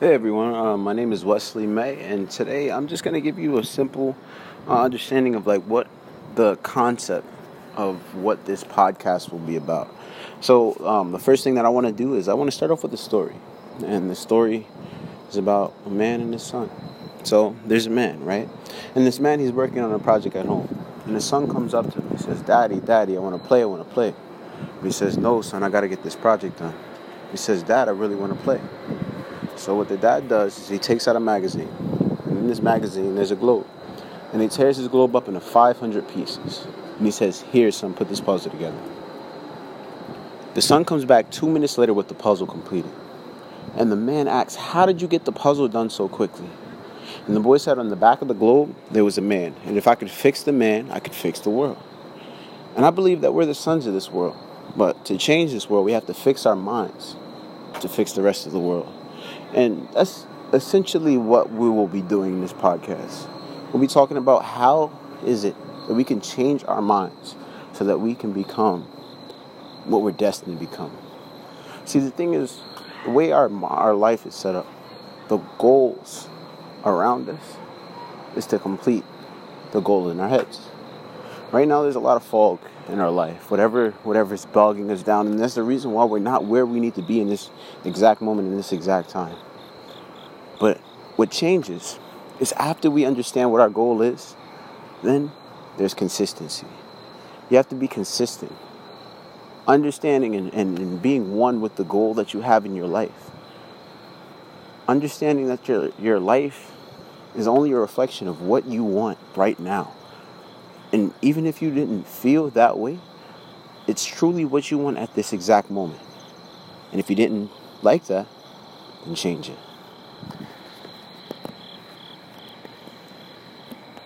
Hey everyone, uh, my name is Wesley May, and today I'm just going to give you a simple uh, understanding of like what the concept of what this podcast will be about. So um, the first thing that I want to do is I want to start off with a story, and the story is about a man and his son. So there's a man, right? And this man he's working on a project at home, and his son comes up to him. He says, "Daddy, Daddy, I want to play. I want to play." He says, "No, son, I got to get this project done." He says, "Dad, I really want to play." So what the dad does is he takes out a magazine, and in this magazine there's a globe, and he tears his globe up into 500 pieces, and he says, "Here, son, put this puzzle together." The son comes back two minutes later with the puzzle completed, and the man asks, "How did you get the puzzle done so quickly?" And the boy said, "On the back of the globe there was a man, and if I could fix the man, I could fix the world." And I believe that we're the sons of this world, but to change this world, we have to fix our minds to fix the rest of the world. And that's essentially what we will be doing in this podcast. We'll be talking about how is it that we can change our minds so that we can become what we're destined to become. See, the thing is, the way our, our life is set up, the goals around us is to complete the goal in our heads. Right now, there's a lot of fog in our life, whatever whatever is bogging us down, and that's the reason why we're not where we need to be in this exact moment, in this exact time. But what changes is after we understand what our goal is, then there's consistency. You have to be consistent, understanding and, and, and being one with the goal that you have in your life. Understanding that your your life is only a reflection of what you want right now. And even if you didn't feel that way, it's truly what you want at this exact moment. And if you didn't like that, then change it.